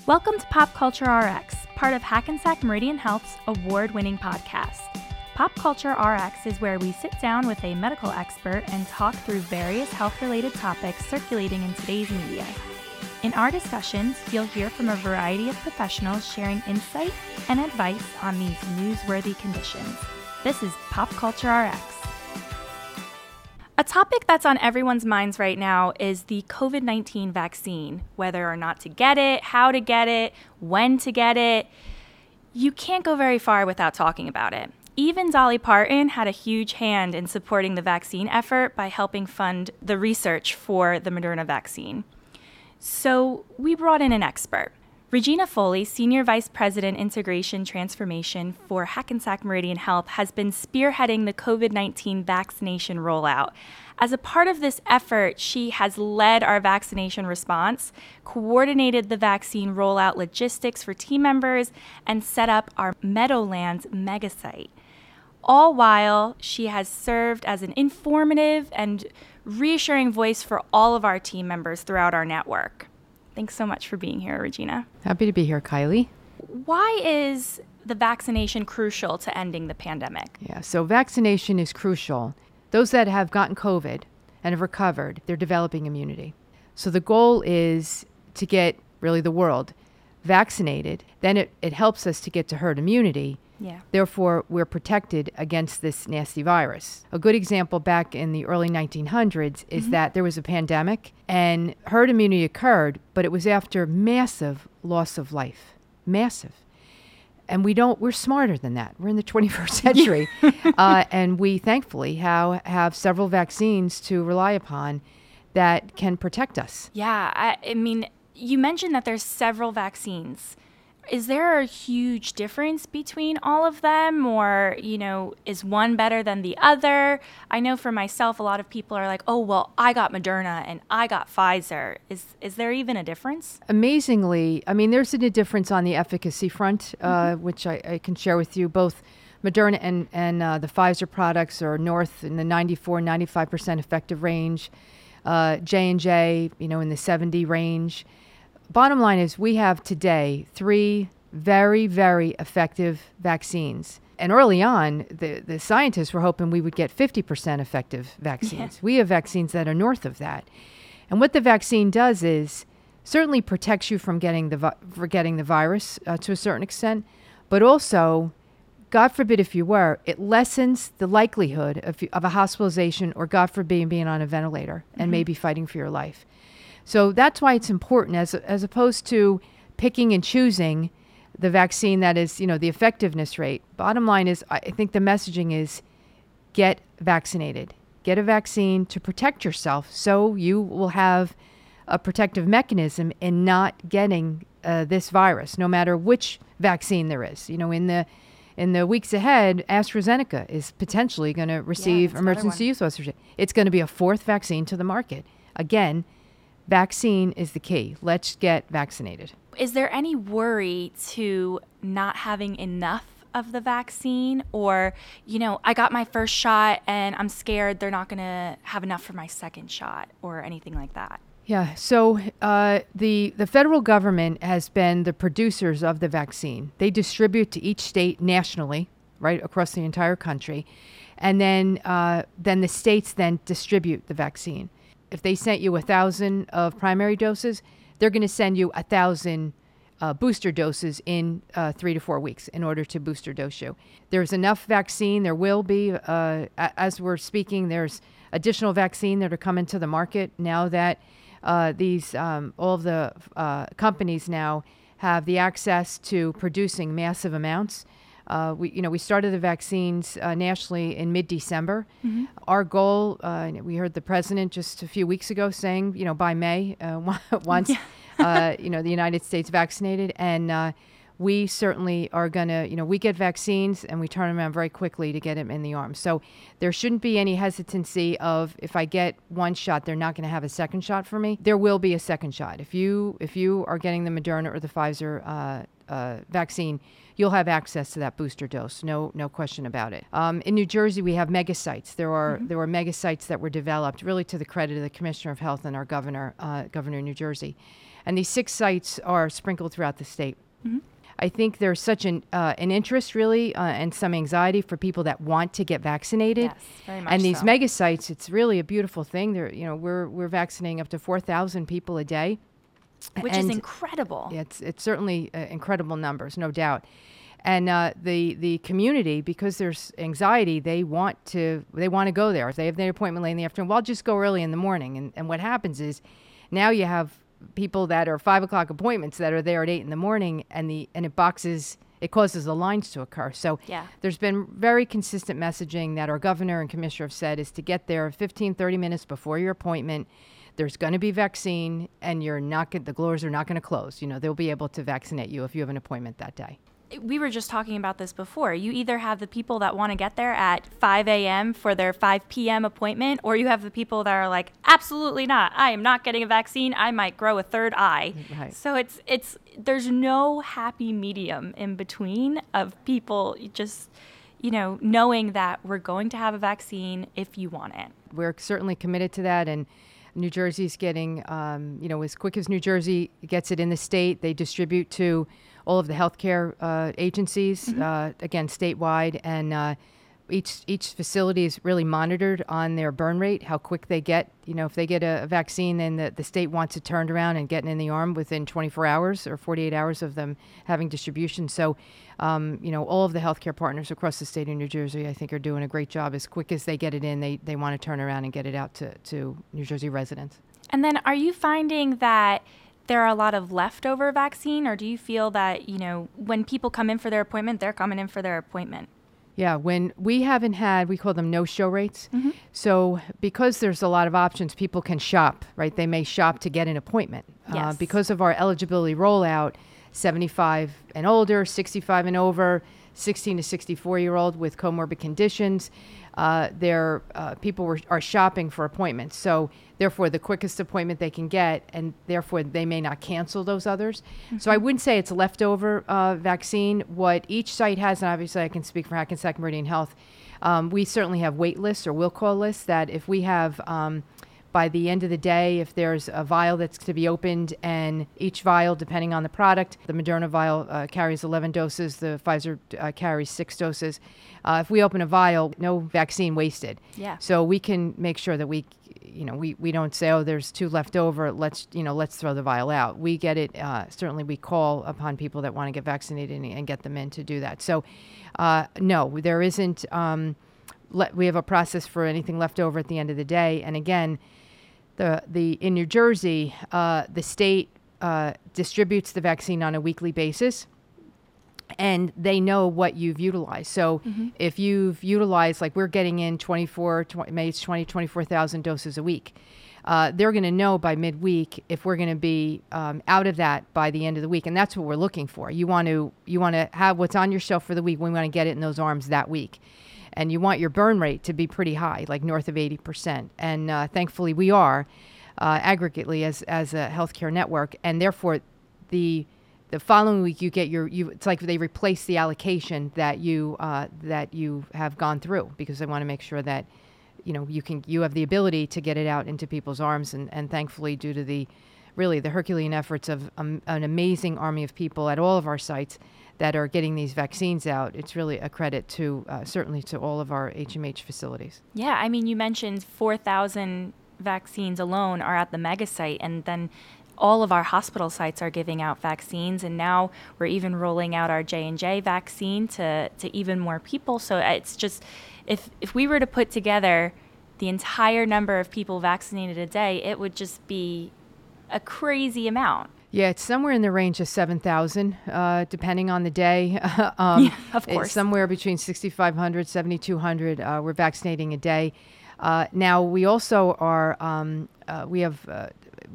Welcome to Pop Culture RX, part of Hackensack Meridian Health's award winning podcast. Pop Culture RX is where we sit down with a medical expert and talk through various health related topics circulating in today's media. In our discussions, you'll hear from a variety of professionals sharing insight and advice on these newsworthy conditions. This is Pop Culture RX. A topic that's on everyone's minds right now is the COVID 19 vaccine, whether or not to get it, how to get it, when to get it. You can't go very far without talking about it. Even Dolly Parton had a huge hand in supporting the vaccine effort by helping fund the research for the Moderna vaccine. So we brought in an expert. Regina Foley, Senior Vice President Integration Transformation for Hackensack Meridian Health, has been spearheading the COVID 19 vaccination rollout. As a part of this effort, she has led our vaccination response, coordinated the vaccine rollout logistics for team members, and set up our Meadowlands megasite. All while she has served as an informative and reassuring voice for all of our team members throughout our network. Thanks so much for being here, Regina. Happy to be here, Kylie. Why is the vaccination crucial to ending the pandemic? Yeah, so vaccination is crucial. Those that have gotten COVID and have recovered, they're developing immunity. So the goal is to get really the world vaccinated. Then it, it helps us to get to herd immunity. Yeah. Therefore, we're protected against this nasty virus. A good example back in the early 1900s is Mm-hmm. that there was a pandemic and herd immunity occurred, but it was after massive loss of life. Massive. And we don't, we're smarter than that. We're in the 21st century. uh, and we thankfully have, have several vaccines to rely upon that can protect us. Yeah, I, I mean, you mentioned that there's several vaccines. Is there a huge difference between all of them, or you know, is one better than the other? I know for myself, a lot of people are like, "Oh, well, I got Moderna and I got Pfizer." Is is there even a difference? amazingly, I mean, there's a difference on the efficacy front, uh, which I, I can share with you. Both Moderna and, and uh, the Pfizer products are north in the 94, 95% effective range. Uh, J&J, you know, in the 70 range. Bottom line is we have today three very, very effective vaccines. And early on, the, the scientists were hoping we would get 50% effective vaccines. We have vaccines that are north of that. And what the vaccine does is certainly protects you from getting the vi- for getting the virus uh, to a certain extent, but also, God forbid if you were, it lessens the likelihood of, of a hospitalization or God forbid being on a ventilator and maybe fighting for your life. So that's why it's important, as as opposed to picking and choosing the vaccine that is, you know, the effectiveness rate. Bottom line is, I think the messaging is get vaccinated. Get a vaccine to protect yourself so you will have a protective mechanism in not getting uh, this virus, no matter which vaccine there is. You know, in the in the weeks ahead, AstraZeneca is potentially going to receive another emergency use authorization. It's going to be a fourth vaccine to the market. Again, vaccine is the key. Let's get vaccinated. Is there any worry to not having enough of the vaccine or you know i got my first shot and i'm scared they're not going to have enough for my second shot or anything like that Yeah. So uh, the the federal government has been the producers of the vaccine. They distribute to each state nationally, right across the entire country, and then uh, then the states then distribute the vaccine. If they sent you a thousand of primary doses, they're going to send you a thousand. Uh, booster doses in uh, three to four weeks in order to booster dose you. There's enough vaccine. There will be, uh, as we're speaking, there's additional vaccine that are coming to the market now that uh, these um, all of the uh, companies now have the access to producing massive amounts. Uh, we, you know, we started the vaccines uh, nationally in mid-December. Our goal, uh, we heard the president just a few weeks ago saying, you know, by May, uh, once, uh, you know, the United States vaccinated, and uh, we certainly are going to, you know, we get vaccines and we turn them around very quickly to get them in the arms. So there shouldn't be any hesitancy of if I get one shot, they're not going to have a second shot for me. There will be a second shot. If you if you are getting the Moderna or the Pfizer uh, uh, vaccine, you'll have access to that booster dose. No, no question about it. Um, in New Jersey, we have mega sites. There are there were mega sites that were developed, really to the credit of the Commissioner of Health and our governor, uh, Governor of New Jersey, and these six sites are sprinkled throughout the state. I think there's such an uh, an interest, really, uh, and some anxiety for people that want to get vaccinated. Yes, very much and these so. mega sites, it's really a beautiful thing. They're, you know, we're we're vaccinating up to four thousand people a day. Which is incredible. It's it's certainly uh, incredible numbers, no doubt. And uh, the the community, because there's anxiety, they want to they want to go there. If they have their appointment late in the afternoon, well, I'll just go early in the morning. And and what happens is, now you have people that are five o'clock appointments that are there at eight in the morning, and the and it boxes it causes the lines to occur. So Yeah. there's been very consistent messaging that our governor and commissioner have said is to get there 15, 30 minutes before your appointment. There's going to be vaccine, and you're not get, the doors are not going to close. You know they'll be able to vaccinate you if you have an appointment that day. we were just talking about this before. You either have the people that want to get there at 5 a.m. for their 5 p.m. appointment, or you have the people that are like, absolutely not. I am not getting a vaccine. I might grow a third eye. Right. So it's it's there's no happy medium in between of people just you know knowing that we're going to have a vaccine if you want it. We're certainly committed to that, and New Jersey's getting, um, you know, as quick as New Jersey gets it in the state, they distribute to all of the healthcare uh, agencies, uh, again, statewide, and uh, each each facility is really monitored on their burn rate, how quick they get. You know, if they get a, a vaccine, then the, the state wants it turned around and getting in the arm within 24 hours or 48 hours of them having distribution. So, um, you know, all of the healthcare partners across the state of New Jersey, I think, are doing a great job. As quick as they get it in, they, they want to turn around and get it out to, to New Jersey residents. And then are you finding that there are a lot of leftover vaccine or do you feel that, you know, when people come in for their appointment, they're coming in for their appointment? Yeah, when we haven't had, we call them no show rates. So, because there's a lot of options, people can shop, right? They may shop to get an appointment. Uh, Yes. because of our eligibility rollout, 75 and older, 65 and over, 16 to 64 year old with comorbid conditions, uh, their uh, people were, are shopping for appointments. So, therefore, the quickest appointment they can get, and therefore they may not cancel those others. So, I wouldn't say it's a leftover uh, vaccine. What each site has, and obviously I can speak for Hackensack Meridian Health, um, we certainly have wait lists or will call lists that if we have um, by the end of the day, if there's a vial that's to be opened, and each vial, depending on the product, the Moderna vial uh, carries 11 doses, the Pfizer uh, carries six doses. Uh, if we open a vial, no vaccine wasted. Yeah. So we can make sure that we, you know, we, we don't say, oh, there's two left over. Let's, you know, let's throw the vial out. We get it. Uh, certainly, we call upon people that want to get vaccinated and, and get them in to do that. So, uh, no, there isn't. Um, le- we have a process for anything left over at the end of the day. And again, the the in New Jersey, uh, the state uh, distributes the vaccine on a weekly basis, and they know what you've utilized. So if you've utilized, like we're getting in 24, 20, maybe it's 20, 24,000 doses a week. Uh, they're going to know by midweek if we're going to be um, out of that by the end of the week, and that's what we're looking for. You want to you want to have what's on your shelf for the week. We want to get it in those arms that week, and you want your burn rate to be pretty high, like north of eighty percent. And uh, thankfully, we are uh, aggregately as as a healthcare network, and therefore the the following week you get your you it's like they replace the allocation that you uh, that you have gone through because they want to make sure that you know you can you have the ability to get it out into people's arms. And, and thankfully due to the really the herculean efforts of um, an amazing army of people at all of our sites that are getting these vaccines out it's really a credit to uh, certainly to all of our hmh facilities. Yeah, I mean, you mentioned 4,000 vaccines alone are at the mega site, and then all of our hospital sites are giving out vaccines, and now we're even rolling out our J and J vaccine to to even more people. So it's just if if we were to put together the entire number of people vaccinated a day, it would just be a crazy amount. Yeah, it's somewhere in the range of 7,000, uh, depending on the day. um, Yeah, of course. it's somewhere between 6,500, 7,200. Uh, we're vaccinating a day. Uh, now, we also are, um, uh, we have, uh,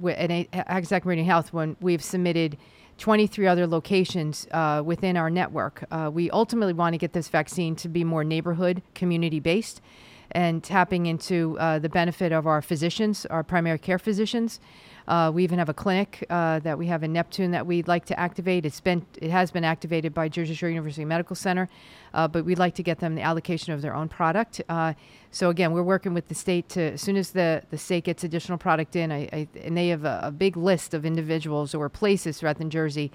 at Hackensack Meridian Health, when we've submitted 23 other locations uh, within our network. Uh, we ultimately want to get this vaccine to be more neighborhood, community based, and tapping into uh, the benefit of our physicians, our primary care physicians. Uh, we even have a clinic uh, that we have in Neptune that we'd like to activate. It's been it has been activated by Jersey Shore University Medical Center, uh, but we'd like to get them the allocation of their own product. Uh, so again, we're working with the state to as soon as the, the state gets additional product in, I, I, and they have a, a big list of individuals or places throughout New Jersey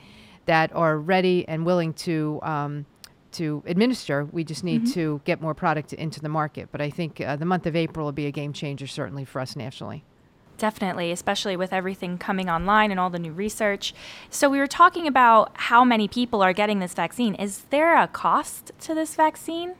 that are ready and willing to. Um, to administer. We just need Mhm. to get more product into the market. But I think uh, the month of April will be a game changer, certainly for us nationally. Definitely, especially with everything coming online and all the new research. So, we were talking about how many people are getting this vaccine. Is there a cost to this vaccine?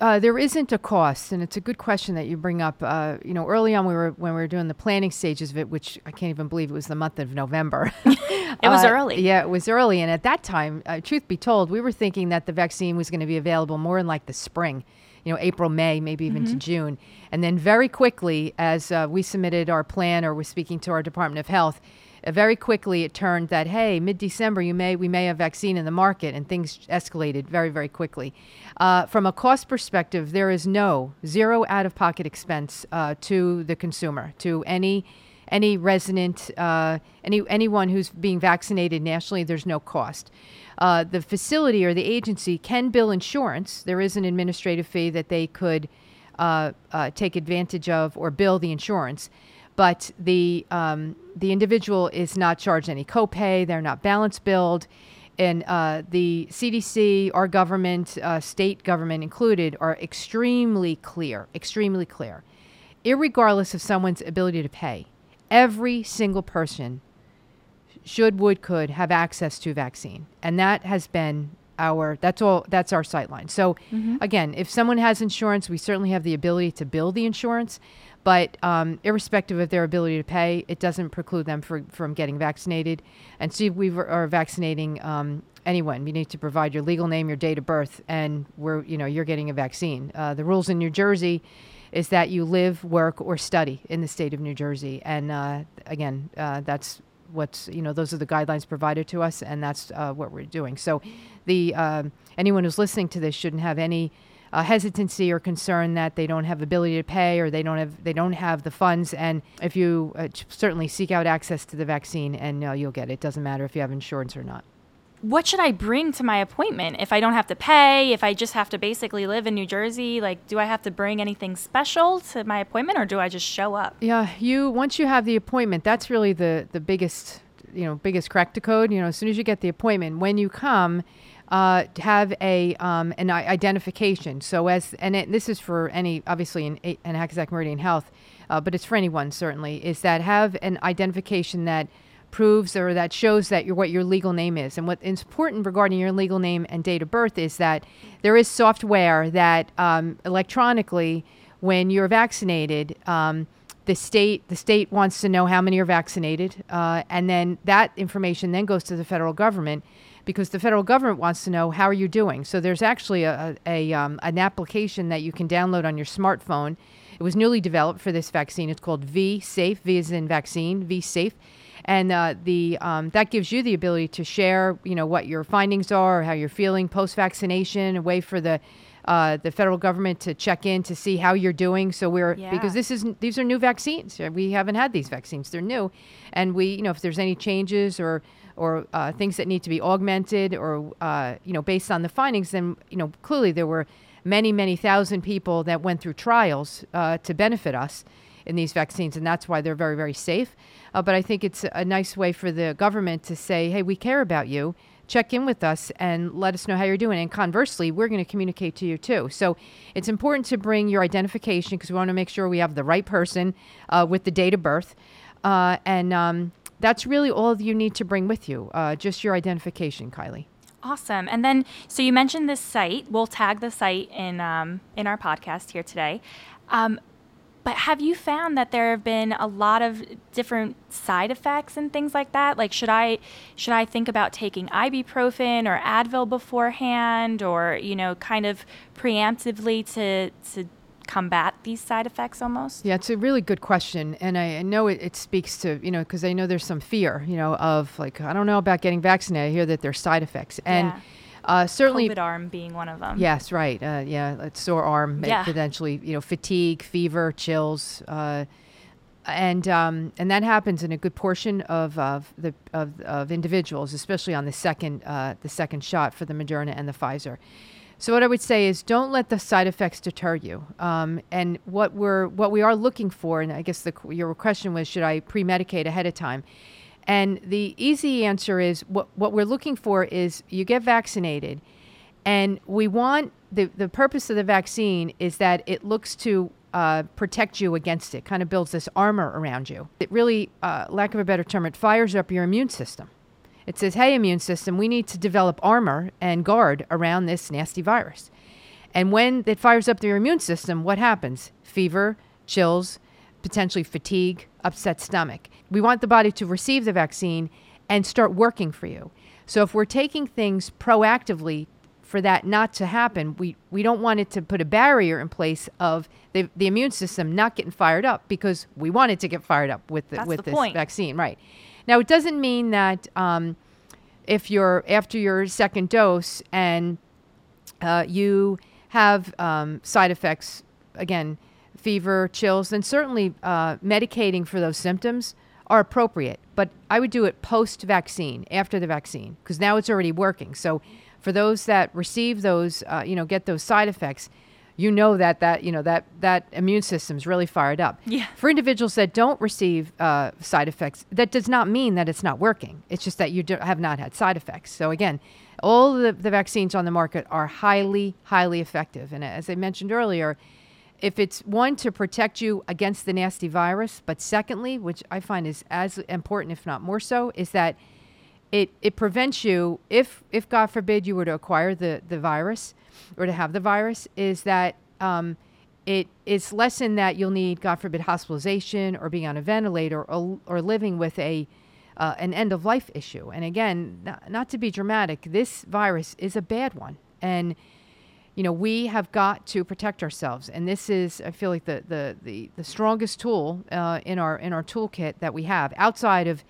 Uh, there isn't a cost, and it's a good question that you bring up. Uh, you know, early on, we were when we were doing the planning stages of it, which I can't even believe it was the month of November. It was Uh, early. Yeah, it was early, and at that time, uh, truth be told, we were thinking that the vaccine was going to be available more in like the spring, you know, April, May, maybe even to June, and then very quickly, as uh, we submitted our plan or was speaking to our Department of Health. Uh, very quickly, it turned that hey, mid-December, you may we may have vaccine in the market, and things escalated very, very quickly. Uh, from a cost perspective, there is no zero out-of-pocket expense uh, to the consumer, to any any resident, uh, any anyone who's being vaccinated nationally. There's no cost. Uh, the facility or the agency can bill insurance. There is an administrative fee that they could uh, uh, take advantage of or bill the insurance, but the um, the individual is not charged any copay. They're not balance billed, and uh, the CDC, our government, uh, state government included, are extremely clear, extremely clear, irregardless of someone's ability to pay. Every single person should, would, could have access to vaccine, and that has been our that's all that's our sight line. So again, if someone has insurance, we certainly have the ability to bill the insurance, but um, irrespective of their ability to pay, it doesn't preclude them for, from getting vaccinated. And see, we are vaccinating um, anyone. You need to provide your legal name, your date of birth, and you know you're getting a vaccine. Uh, the rules in New Jersey is that you live, work, or study in the state of New Jersey, and uh, again, uh, that's what's you know those are the guidelines provided to us, and that's uh, what we're doing. So, the um, anyone who's listening to this shouldn't have any uh, hesitancy or concern that they don't have ability to pay or they don't have they don't have the funds. And if you uh, certainly seek out access to the vaccine, and uh, you'll get it. Doesn't matter if you have insurance or not. What should I bring to my appointment if I don't have to pay? If I just have to basically live in New Jersey, like, do I have to bring anything special to my appointment, or do I just show up? Yeah, you once you have the appointment, that's really the the biggest you know biggest crack to code. You know, as soon as you get the appointment, when you come, uh, have a um, an identification. So as and it, this is for any obviously in in Hackensack Meridian Health, uh, but it's for anyone certainly. Is that have an identification that proves or that shows that your what your legal name is. And what is important regarding your legal name and date of birth is that there is software that um, electronically, when you're vaccinated, um, the state the state wants to know how many are vaccinated, uh, and then that information then goes to the federal government because the federal government wants to know how are you doing. So there's actually a, a, um, an application that you can download on your smartphone. It was newly developed for this vaccine. It's called V Safe. V is in vaccine. V Safe and uh, the um, that gives you the ability to share, you know, what your findings are, or how you're feeling post vaccination, a way for the uh, the federal government to check in to see how you're doing. So we're Yeah. because this is these are new vaccines. We haven't had these vaccines; they're new, and we, you know, if there's any changes or or uh, things that need to be augmented or uh, you know based on the findings, then you know clearly there were many many thousand people that went through trials uh, to benefit us in these vaccines, and that's why they're very, very safe. Uh, but I think it's a nice way for the government to say, hey, we care about you. Check in with us and let us know how you're doing. And conversely, we're going to communicate to you too. So it's important to bring your identification because we want to make sure we have the right person uh, with the date of birth. Uh, and um, that's really all you need to bring with you, uh, just your identification, Kylie. Awesome. And then, so you mentioned this site. We'll tag the site in um, in our podcast here today. Um, but have you found that there have been a lot of different side effects and things like that? Like, should I should I think about taking ibuprofen or Advil beforehand, or you know, kind of preemptively to to combat these side effects almost? Yeah, it's a really good question, and I, I know it, it speaks to you know because I know there's some fear, you know, of like I don't know about getting vaccinated. I hear that there's side effects, and Yeah. uh, certainly, COVID arm being one of them. yes, right, uh, yeah, sore arm, Yeah. potentially, you know, fatigue, fever, chills. Uh, and um, and that happens in a good portion of of the of, of individuals, especially on the second uh, the second shot for the Moderna and the Pfizer. So what I would say is, don't let the side effects deter you. Um, and what we're what we are looking for, and I guess the, your question was, should I pre-medicate ahead of time? And the easy answer is, what what we're looking for is you get vaccinated, and we want the the purpose of the vaccine is that it looks to uh, protect you against it, kind of builds this armor around you. It really, uh, lack of a better term, it fires up your immune system. It says, hey, immune system, we need to develop armor and guard around this nasty virus. And when it fires up your immune system, what happens? Fever, chills, potentially fatigue, upset stomach. We want the body to receive the vaccine and start working for you. So if we're taking things proactively for that not to happen, we, we don't want it to put a barrier in place of the, the immune system not getting fired up because we want it to get fired up with the, That's with the this point. vaccine, right? Now it doesn't mean that um, if you're after your second dose and uh, you have um, side effects, again, fever, chills, then certainly uh, medicating for those symptoms are appropriate. But I would do it post vaccine, after the vaccine, because now it's already working. So for those that receive those, uh, you know, get those side effects, you know that that you know that that immune system's really fired up. Yeah. For individuals that don't receive uh, side effects, that does not mean that it's not working. It's just that you do, have not had side effects. So again, all the, the vaccines on the market are highly, highly effective. And as I mentioned earlier, if it's one to protect you against the nasty virus, but secondly, which I find is as important, if not more so, is that it, it prevents you if if God forbid you were to acquire the the virus or to have the virus, is that um, it is less in that you'll need God forbid hospitalization or being on a ventilator or, or living with a uh, an end of life issue. And again, not, not to be dramatic, this virus is a bad one, and you know we have got to protect ourselves. And this is, I feel like the the the, the strongest tool uh, in our in our toolkit that we have outside of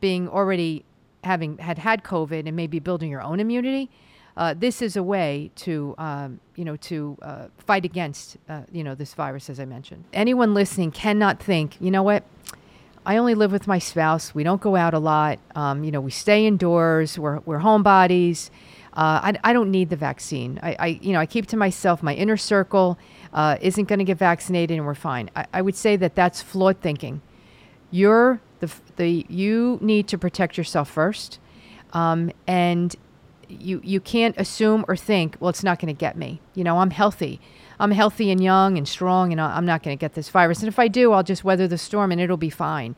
being already having had had COVID and maybe building your own immunity. Uh, this is a way to, um, you know, to uh, fight against, uh, you know, this virus, as I mentioned. Anyone listening cannot think, you know what? I only live with my spouse. We don't go out a lot. Um, you know, we stay indoors. We're, we're homebodies. Uh, I, I don't need the vaccine. I, I, you know, I keep to myself. My inner circle uh, isn't going to get vaccinated, and we're fine. I, I would say that that's flawed thinking. You're the, the you need to protect yourself first, um, and you you can't assume or think, well, it's not going to get me. You know, I'm healthy. I'm healthy and young and strong, and I'm not going to get this virus. And if I do, I'll just weather the storm, and it'll be fine.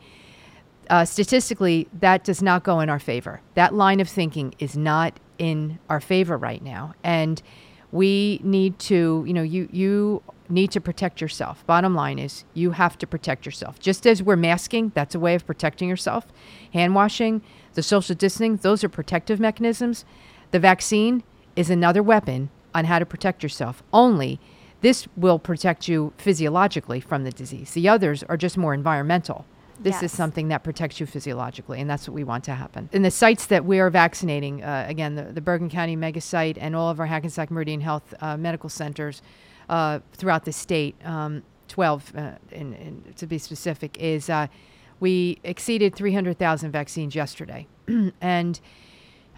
Uh, statistically, that does not go in our favor. That line of thinking is not in our favor right now, and we need to, you know, you you need to protect yourself. Bottom line is, you have to protect yourself. Just as we're masking, that's a way of protecting yourself. Hand washing, the social distancing, those are protective mechanisms. The vaccine is another weapon on how to protect yourself. Only this will protect you physiologically from the disease. The others are just more environmental. This is something that protects you physiologically, and that's what we want to happen. In the sites that we are vaccinating, uh, again, the, the Bergen County mega site and all of our Hackensack Meridian Health uh, medical centers uh, throughout the state, um, 12 uh, in, in, to be specific, is uh, we exceeded 300,000 vaccines yesterday. and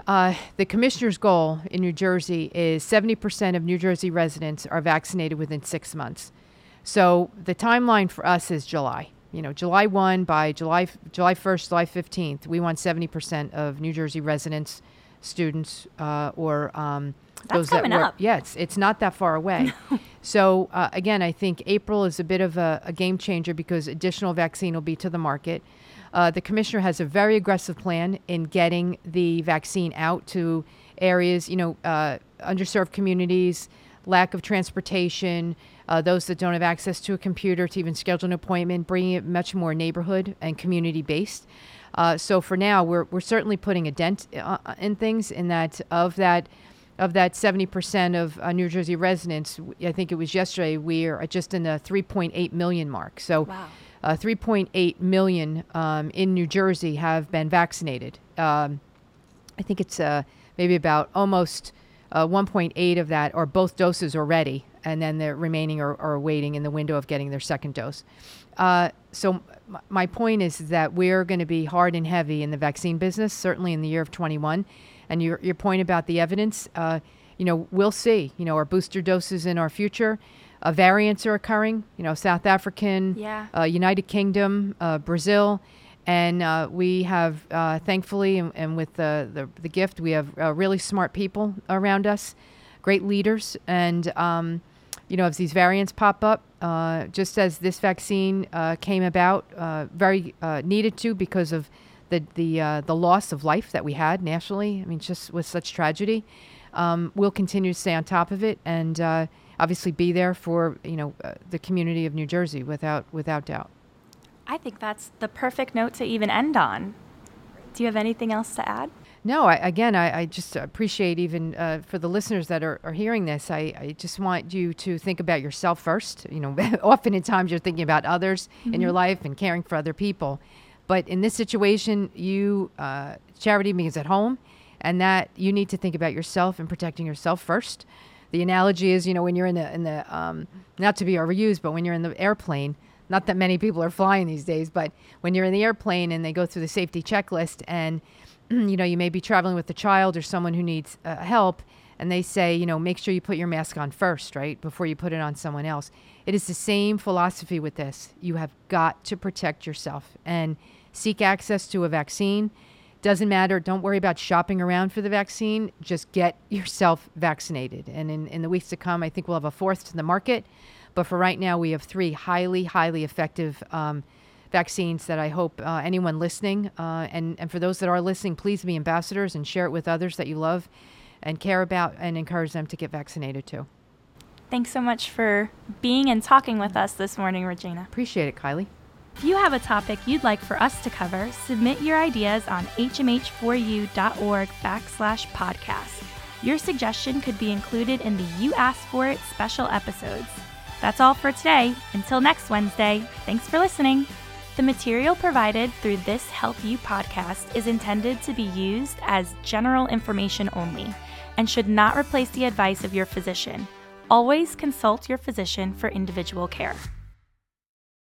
uh, the commissioner's goal in New Jersey is 70% of New Jersey residents are vaccinated within six months. So the timeline for us is July. You know, July 1 by July July 1st, July 15th, we want 70% of New Jersey residents, students, uh, or um, those that work. up. Yeah, it's, it's not that far away. so uh, again, I think April is a bit of a, a game changer because additional vaccine will be to the market. Uh, the commissioner has a very aggressive plan in getting the vaccine out to areas, you know, uh, underserved communities, lack of transportation, uh, those that don't have access to a computer to even schedule an appointment, bringing it much more neighborhood and community based. Uh, so for now, we're, we're certainly putting a dent uh, in things in that of that of that 70% of uh, New Jersey residents, I think it was yesterday, we are just in the 3.8 million mark. So Wow. uh, 3.8 million um, in New Jersey have been vaccinated. Um, I think it's uh, maybe about almost uh, 1.8 of that are both doses already, and then the remaining are, are waiting in the window of getting their second dose. Uh, so my point is that we're going to be hard and heavy in the vaccine business, certainly in the year of 21. And your, your point about the evidence, uh, you know, we'll see. You know, our booster doses in our future. Uh, variants are occurring. You know, South African, Yeah. uh, United Kingdom, uh, Brazil, and uh, we have, uh, thankfully, and, and with the, the the gift, we have uh, really smart people around us, great leaders, and um, you know, as these variants pop up, uh, just as this vaccine uh, came about, uh, very uh, needed to because of the the uh, the loss of life that we had nationally. I mean, just with such tragedy, um, we'll continue to stay on top of it and uh, obviously be there for you know the community of New Jersey without without doubt. I think that's the perfect note to even end on. Do you have anything else to add? No, I, again, I, I just appreciate even uh, for the listeners that are, are hearing this. I, I just want you to think about yourself first. You know, often in times you're thinking about others in your life and caring for other people, but in this situation, you uh, charity means at home, and that you need to think about yourself and protecting yourself first. The analogy is, you know, when you're in the in the um, not to be overused, but when you're in the airplane. Not that many people are flying these days, but when you're in the airplane and they go through the safety checklist and you know, you may be traveling with a child or someone who needs uh, help, and they say, you know, make sure you put your mask on first, right, before you put it on someone else. It is the same philosophy with this. You have got to protect yourself and seek access to a vaccine. Doesn't matter. Don't worry about shopping around for the vaccine. Just get yourself vaccinated. And in, in the weeks to come, I think we'll have a fourth to the market. But for right now, we have three highly, highly effective um, vaccines that I hope uh, anyone listening, uh, and, and for those that are listening, please be ambassadors and share it with others that you love and care about and encourage them to get vaccinated too. Thanks so much for being and talking with us this morning, Regina. Appreciate it, Kylie. If you have a topic you'd like for us to cover, submit your ideas on hmh4u.org backslash podcast. Your suggestion could be included in the You Asked For It special episodes. That's all for today. Until next Wednesday, thanks for listening. The material provided through this HealthU podcast is intended to be used as general information only and should not replace the advice of your physician. Always consult your physician for individual care.